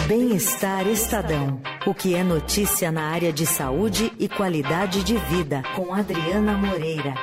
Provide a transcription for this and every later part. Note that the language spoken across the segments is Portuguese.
Bem-Estar Estadão. O que é notícia na área de saúde e qualidade de vida, com Adriana Moreira.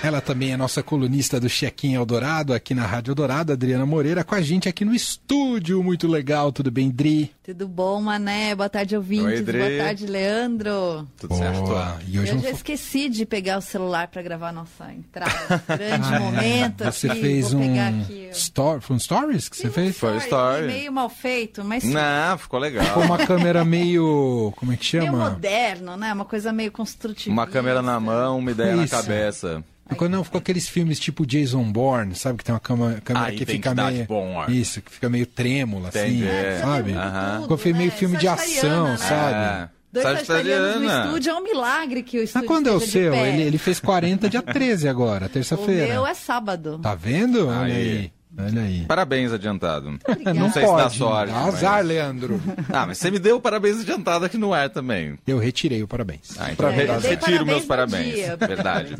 Ela também é nossa colunista do Chequim Eldorado, aqui na Rádio Eldorado, Adriana Moreira, com a gente aqui no estúdio. Muito legal, tudo bem, Dri? Tudo bom, Mané? Boa tarde, ouvintes. Oi, Dri. Boa tarde, Leandro. Tudo certo? Boa. E hoje Eu não já fo- esqueci de pegar o celular para gravar nossa entrada. Grande Ah, é. momento Você aqui. fez Vou um pegar aqui. story, foi um stories que você fez? Foi Ai, story. Meio mal feito, mas Não, ficou legal. Com uma câmera meio, como é que meio chama? moderno, né? Uma coisa meio construtiva. Uma câmera na mão, uma ideia Isso. na cabeça. Quando não, ficou aqueles filmes tipo Jason Bourne, sabe? Que tem uma cama- câmera A que fica meio. Bourne. Isso, que fica meio trêmula, assim. Entendi. É, Sabe? Aham. Ficou meio filme de ação, né? sabe? É. Dois sagitarianos no estúdio é um milagre que o Mas estúdio quando é o seu? Ele, ele fez 40 dia 13 agora, O terça-feira. meu é sábado. Tá vendo? Olha Aí. aí. Olha aí. Parabéns adiantado. Obrigada. Não sei se dá sorte. Azar, mas- Leandro. Ah, mas você me deu parabéns adiantado aqui no ar também. Eu retirei o parabéns. Ah, então É, eu retiro meus no parabéns. dia. Verdade.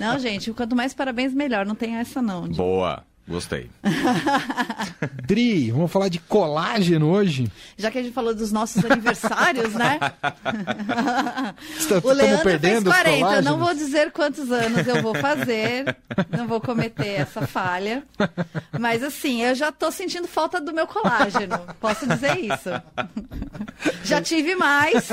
Não, gente, quanto mais parabéns, melhor. Não tem essa, não. Boa. Gostei. Dri, vamos falar de colágeno hoje? Já que a gente falou dos nossos aniversários, né? Estamos o Leandro perdendo fez 40. Eu colágenos? não vou dizer quantos anos eu vou fazer. Não vou cometer essa falha. Mas assim, eu já tô sentindo falta do meu colágeno. Posso dizer isso. Já tive mais.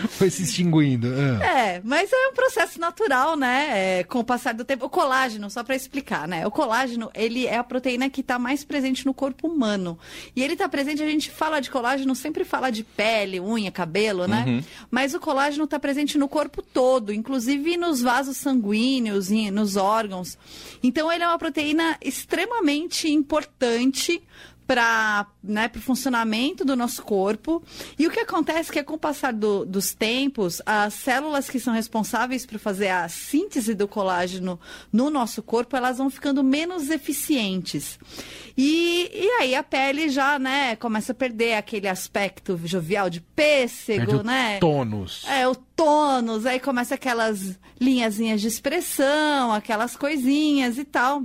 Foi se extinguindo. Ah. É, mas é um processo natural, né? É, com o passar do tempo. O colágeno, só para explicar, né? O colágeno, ele é a proteína que está mais presente no corpo humano. E ele está presente, a gente fala de colágeno, sempre fala de pele, unha, cabelo, né? Mas o colágeno está presente no corpo todo, inclusive nos vasos sanguíneos, nos órgãos. Então, ele é uma proteína extremamente importante para né, o funcionamento do nosso corpo. E o que acontece é que, com o passar do- dos tempos, as células que são responsáveis por fazer a síntese do colágeno no nosso corpo, elas vão ficando menos eficientes. E, e aí a pele já né, começa a perder aquele aspecto jovial de pêssego, Perde o né? tônus. É, o tônus, aí começa aquelas linhazinhas de expressão, aquelas coisinhas e tal.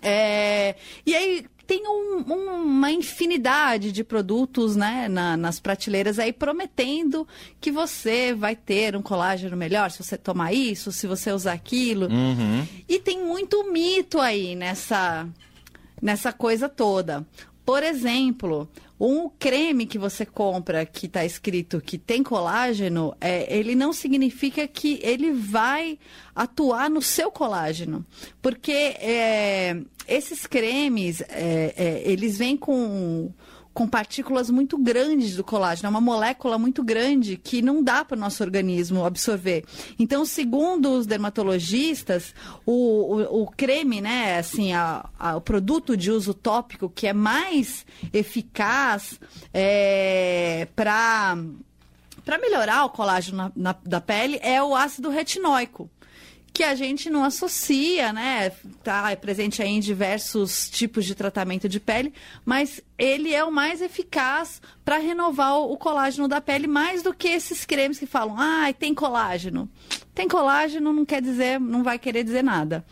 É, e aí tem um- um- uma infinidade de produtos né, na- nas prateleiras aí prometendo que você vai ter um colágeno melhor se você tomar isso, se você usar aquilo. Uhum. E tem muito mito aí nessa, nessa coisa toda. Por exemplo, um creme que você compra que está escrito que tem colágeno, é, ele não significa que ele vai atuar no seu colágeno. Porque é, esses cremes, é, é, eles vêm com com partículas muito grandes do colágeno, é uma molécula muito grande que não dá para o nosso organismo absorver. Então, segundo os dermatologistas, o, o, o creme, né, assim, a- a- o produto de uso tópico que é mais eficaz é, para melhorar o colágeno na- na- da pele é o ácido retinóico que a gente não associa, né? Tá é presente aí em diversos tipos de tratamento de pele, mas ele é o mais eficaz para renovar o, colágeno da pele mais do que esses cremes que falam, ah, tem colágeno. Tem colágeno não quer dizer, não vai querer dizer nada.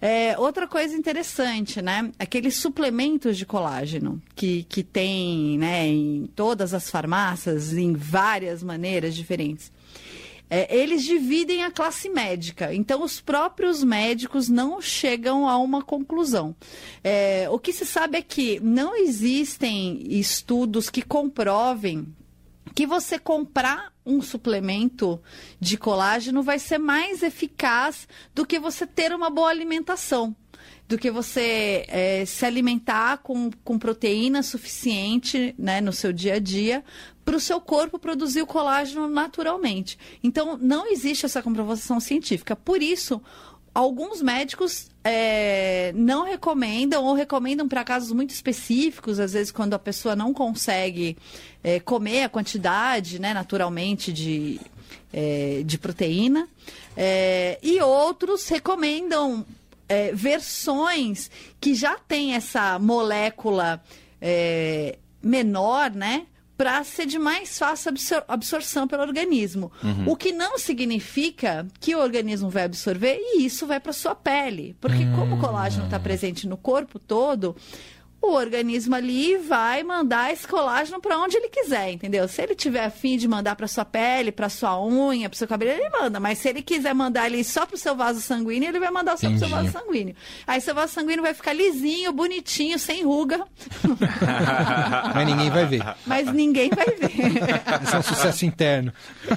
É, outra coisa interessante, né? Aqueles suplementos de colágeno que, que tem, né, em todas as farmácias, em várias maneiras diferentes. É, eles dividem a classe médica. Então, os próprios médicos não chegam a uma conclusão. É, o que se sabe é que não existem estudos que comprovem que você comprar um suplemento de colágeno vai ser mais eficaz do que você ter uma boa alimentação. Do que você é, se alimentar com, com proteína suficiente né, no seu dia a dia para o seu corpo produzir o colágeno naturalmente. Então, não existe essa comprovação científica. Por isso, alguns médicos é, não recomendam ou recomendam para casos muito específicos, às vezes quando a pessoa não consegue é, comer a quantidade, né, naturalmente, de, é, de proteína. É, e outros recomendam é, versões que já têm essa molécula é, menor, né? para ser de mais fácil absor absorção pelo organismo. O que não significa que o organismo vai absorver e isso vai para sua pele. Porque como o colágeno está presente no corpo todo, o organismo ali vai mandar esse colágeno para onde ele quiser, entendeu? Se ele tiver afim de mandar para sua pele, para sua unha, para seu cabelo, ele manda. Mas se ele quiser mandar ali só para o seu vaso sanguíneo, ele vai mandar só para o seu vaso sanguíneo. Aí seu vaso sanguíneo vai ficar lisinho, bonitinho, sem ruga, Mas ninguém vai ver. mas ninguém vai ver. Isso é um sucesso interno.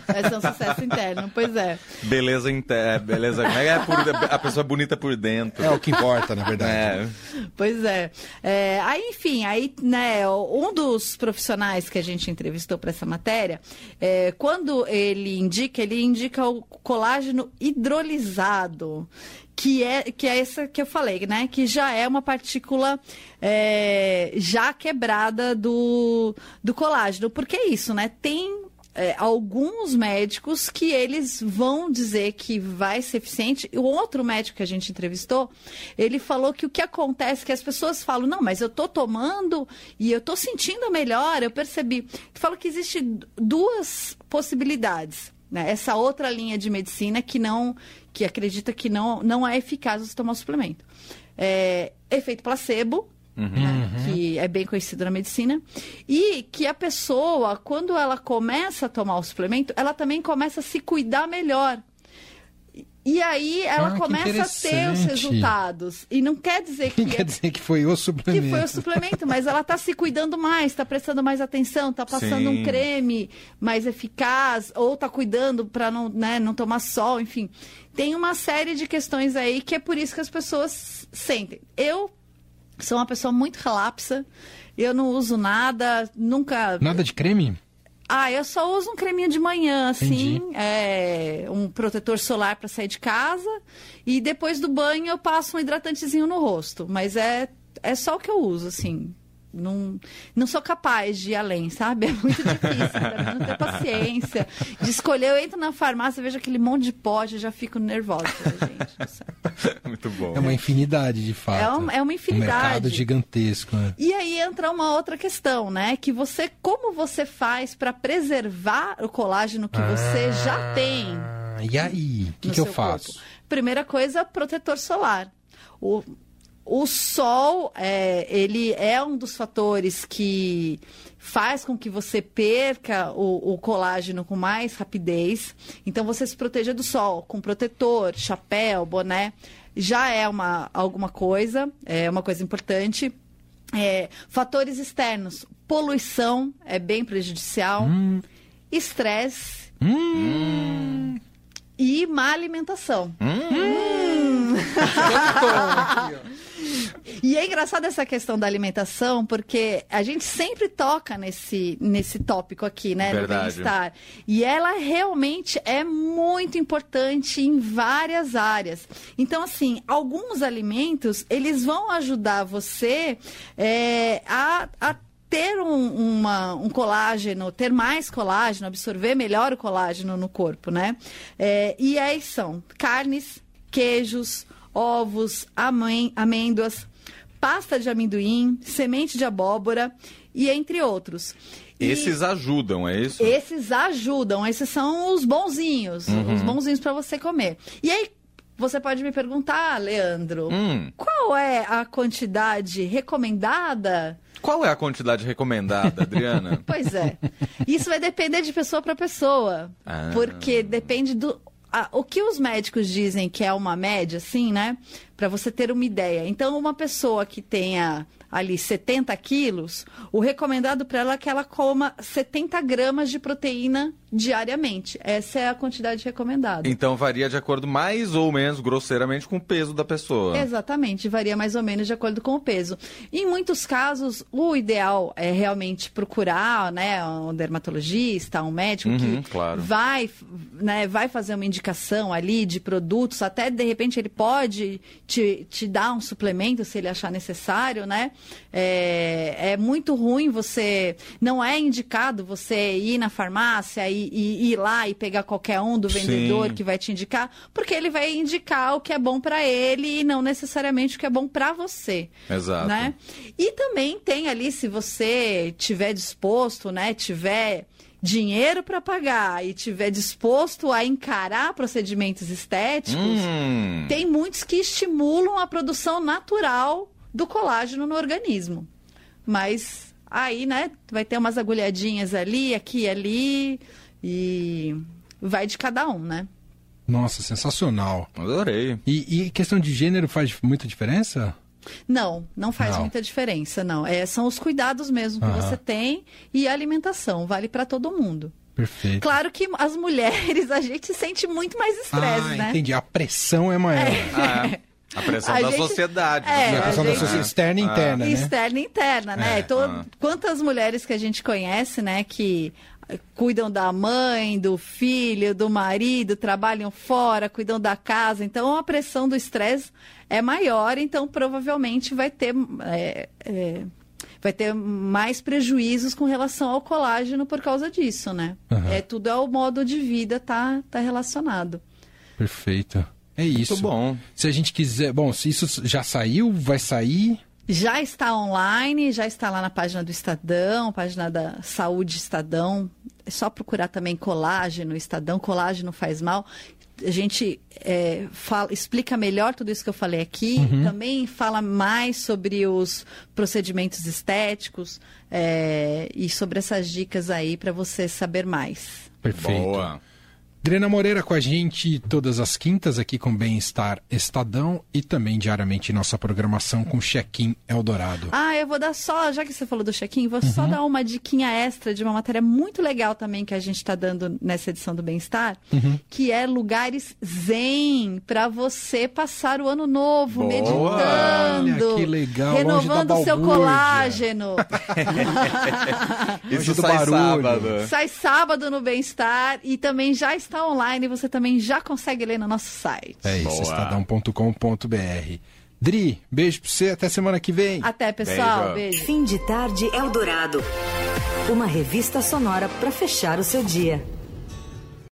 Vai ser um sucesso interno, pois é. Beleza interna, beleza. É que é por- a pessoa bonita por dentro? É o que importa, na verdade. É. Pois é. É, aí, enfim, aí, né, um dos profissionais que a gente entrevistou para essa matéria, é, quando ele indica, ele indica o colágeno hidrolisado, que é, que é essa que eu falei, né? Que já é uma partícula é, já quebrada do, do colágeno. Porque é isso, né? Tem é, alguns médicos que eles vão dizer que vai ser eficiente. O outro médico que a gente entrevistou, ele falou que o que acontece é que as pessoas falam, não, mas eu tô tomando e eu tô sentindo melhor, eu percebi. Falou que existe duas possibilidades. Né? Essa outra linha de medicina que não, que acredita que não, não é eficaz você tomar o suplemento. É, efeito placebo, né, que é bem conhecido na medicina, e que a pessoa, quando ela começa a tomar o suplemento, ela também começa a se cuidar melhor. E aí ela Ah, que começa a ter os resultados. E não quer dizer que, Quer dizer que foi o que suplemento. foi o suplemento, mas ela está se cuidando mais, está prestando mais atenção, está passando Sim. um creme mais eficaz, ou está cuidando para não, né, não tomar sol, enfim. Tem uma série de questões aí que é por isso que as pessoas sentem. Eu sou uma pessoa muito relapsa, eu não uso nada, nunca. Nada de creme? Ah, eu só uso um creminho de manhã, assim, é, um protetor solar para sair de casa e depois do banho eu passo um hidratantezinho no rosto, mas é é só o que eu uso, assim. Não, não sou capaz de ir além, sabe? É muito difícil, pra mim não ter paciência. De escolher, eu entro na farmácia, vejo aquele monte de pote, já fico nervosa. Gente. Muito bom. É uma infinidade, de fato. É um- é uma Um infinidade. mercado gigantesco. né? E aí entra uma outra questão, né? Que você, como você faz para preservar o colágeno que você já tem? Ah, E aí? O que, que eu faço? corpo. Primeira coisa, protetor solar. O, o sol, é, ele é um dos fatores que faz com que você perca o, o colágeno com mais rapidez. Então, você se proteja do sol com protetor, chapéu, boné, já é uma, alguma coisa, é uma coisa importante. É, fatores externos, poluição é bem prejudicial, estresse. E má alimentação. Hum. E é engraçado essa questão da alimentação, porque a gente sempre toca nesse, nesse tópico aqui, né? Verdade. No bem-estar. E ela realmente é muito importante em várias áreas. Então, assim, alguns alimentos, eles vão ajudar você é, a, a ter um, uma- um colágeno, ter mais colágeno, absorver melhor o colágeno no corpo, né? É, e aí são carnes, queijos, ovos, amên- amêndoas, pasta de amendoim, semente de abóbora e entre outros. E Esses ajudam, é isso? esses ajudam, esses são os bonzinhos, Uhum. os bonzinhos para você comer. E aí você pode me perguntar, Leandro, Hum. qual é a quantidade recomendada Qual é a quantidade recomendada, Adriana? Pois é. Isso vai depender de pessoa para pessoa. Ah. Porque depende do. A- o que os médicos dizem que é uma média, assim, né? Para você ter uma ideia. Então, uma pessoa que tenha ali 70 quilos, o recomendado para ela é que ela coma 70 gramas de proteína diariamente. Essa é a quantidade recomendada. Então varia de acordo mais ou menos grosseiramente com o peso da pessoa. Exatamente, varia mais ou menos de acordo com o peso. Em muitos casos, o ideal é realmente procurar né, um dermatologista, um médico Uhum, que claro. vai, né, vai fazer uma indicação ali de produtos, até de repente ele pode te, te dar um suplemento se ele achar necessário, né? É, é muito ruim você. Não é indicado você ir na farmácia e, e ir lá e pegar qualquer um do vendedor Sim. que vai te indicar, porque ele vai indicar o que é bom para ele e não necessariamente o que é bom para você. Exato. Né? E também tem ali, se você tiver disposto, né, tiver dinheiro para pagar e tiver disposto a encarar procedimentos estéticos, Hum. tem muitos que estimulam a produção natural do colágeno no organismo. Mas aí, né, vai ter umas agulhadinhas ali, aqui e ali, e vai de cada um, né? Nossa, sensacional. Adorei. E, e questão de gênero faz muita diferença? Não, não faz Não. muita diferença, não. É, são os cuidados mesmo que Aham. você tem e a alimentação, vale para todo mundo. Perfeito. Claro que as mulheres, a gente sente muito mais estresse, ah, né? entendi. A pressão é maior. Ah, é. A pressão A da gente- sociedade. É, a a pressão da gente- sociedade externa e interna, né? Externa e interna, né? É, To- ah. Quantas mulheres que a gente conhece, né, que cuidam da mãe, do filho, do marido, trabalham fora, cuidam da casa. Então a pressão do estresse é maior, então provavelmente vai ter. é, é, Vai ter mais prejuízos com relação ao colágeno por causa disso, né? Aham. É tudo é o modo de vida tá, tá relacionado. Perfeito. É isso. Muito bom. Se a gente quiser. Bom, se isso já saiu, vai sair. Já está online, já está lá na página do Estadão, página da Saúde Estadão. É só procurar também colágeno, Estadão, colágeno faz mal. A gente é, fala- explica melhor tudo isso que eu falei aqui. Também fala mais sobre os procedimentos estéticos é, e sobre essas dicas aí para você saber mais. Perfeito. Boa. Adriana Moreira com a gente todas as quintas aqui com Bem-Estar Estadão e também diariamente nossa programação com Check-in Eldorado. Ah, eu vou dar só, já que você falou do check-in, vou só dar uma diquinha extra de uma matéria muito legal também que a gente está dando nessa edição do Bem-Estar, que é lugares zen para você passar o ano novo, Boa! meditando, Olha, que legal, renovando o seu colágeno. Isso sai barulho. sábado. Sai sábado no Bem-Estar e também já está online, você também já consegue ler no nosso site. É isso, Boa. estadão.com.br. Dri, beijo pra você, até semana que vem. Até, pessoal. Beijo. Beijo. Fim de tarde Eldorado. Uma revista sonora para fechar o seu dia.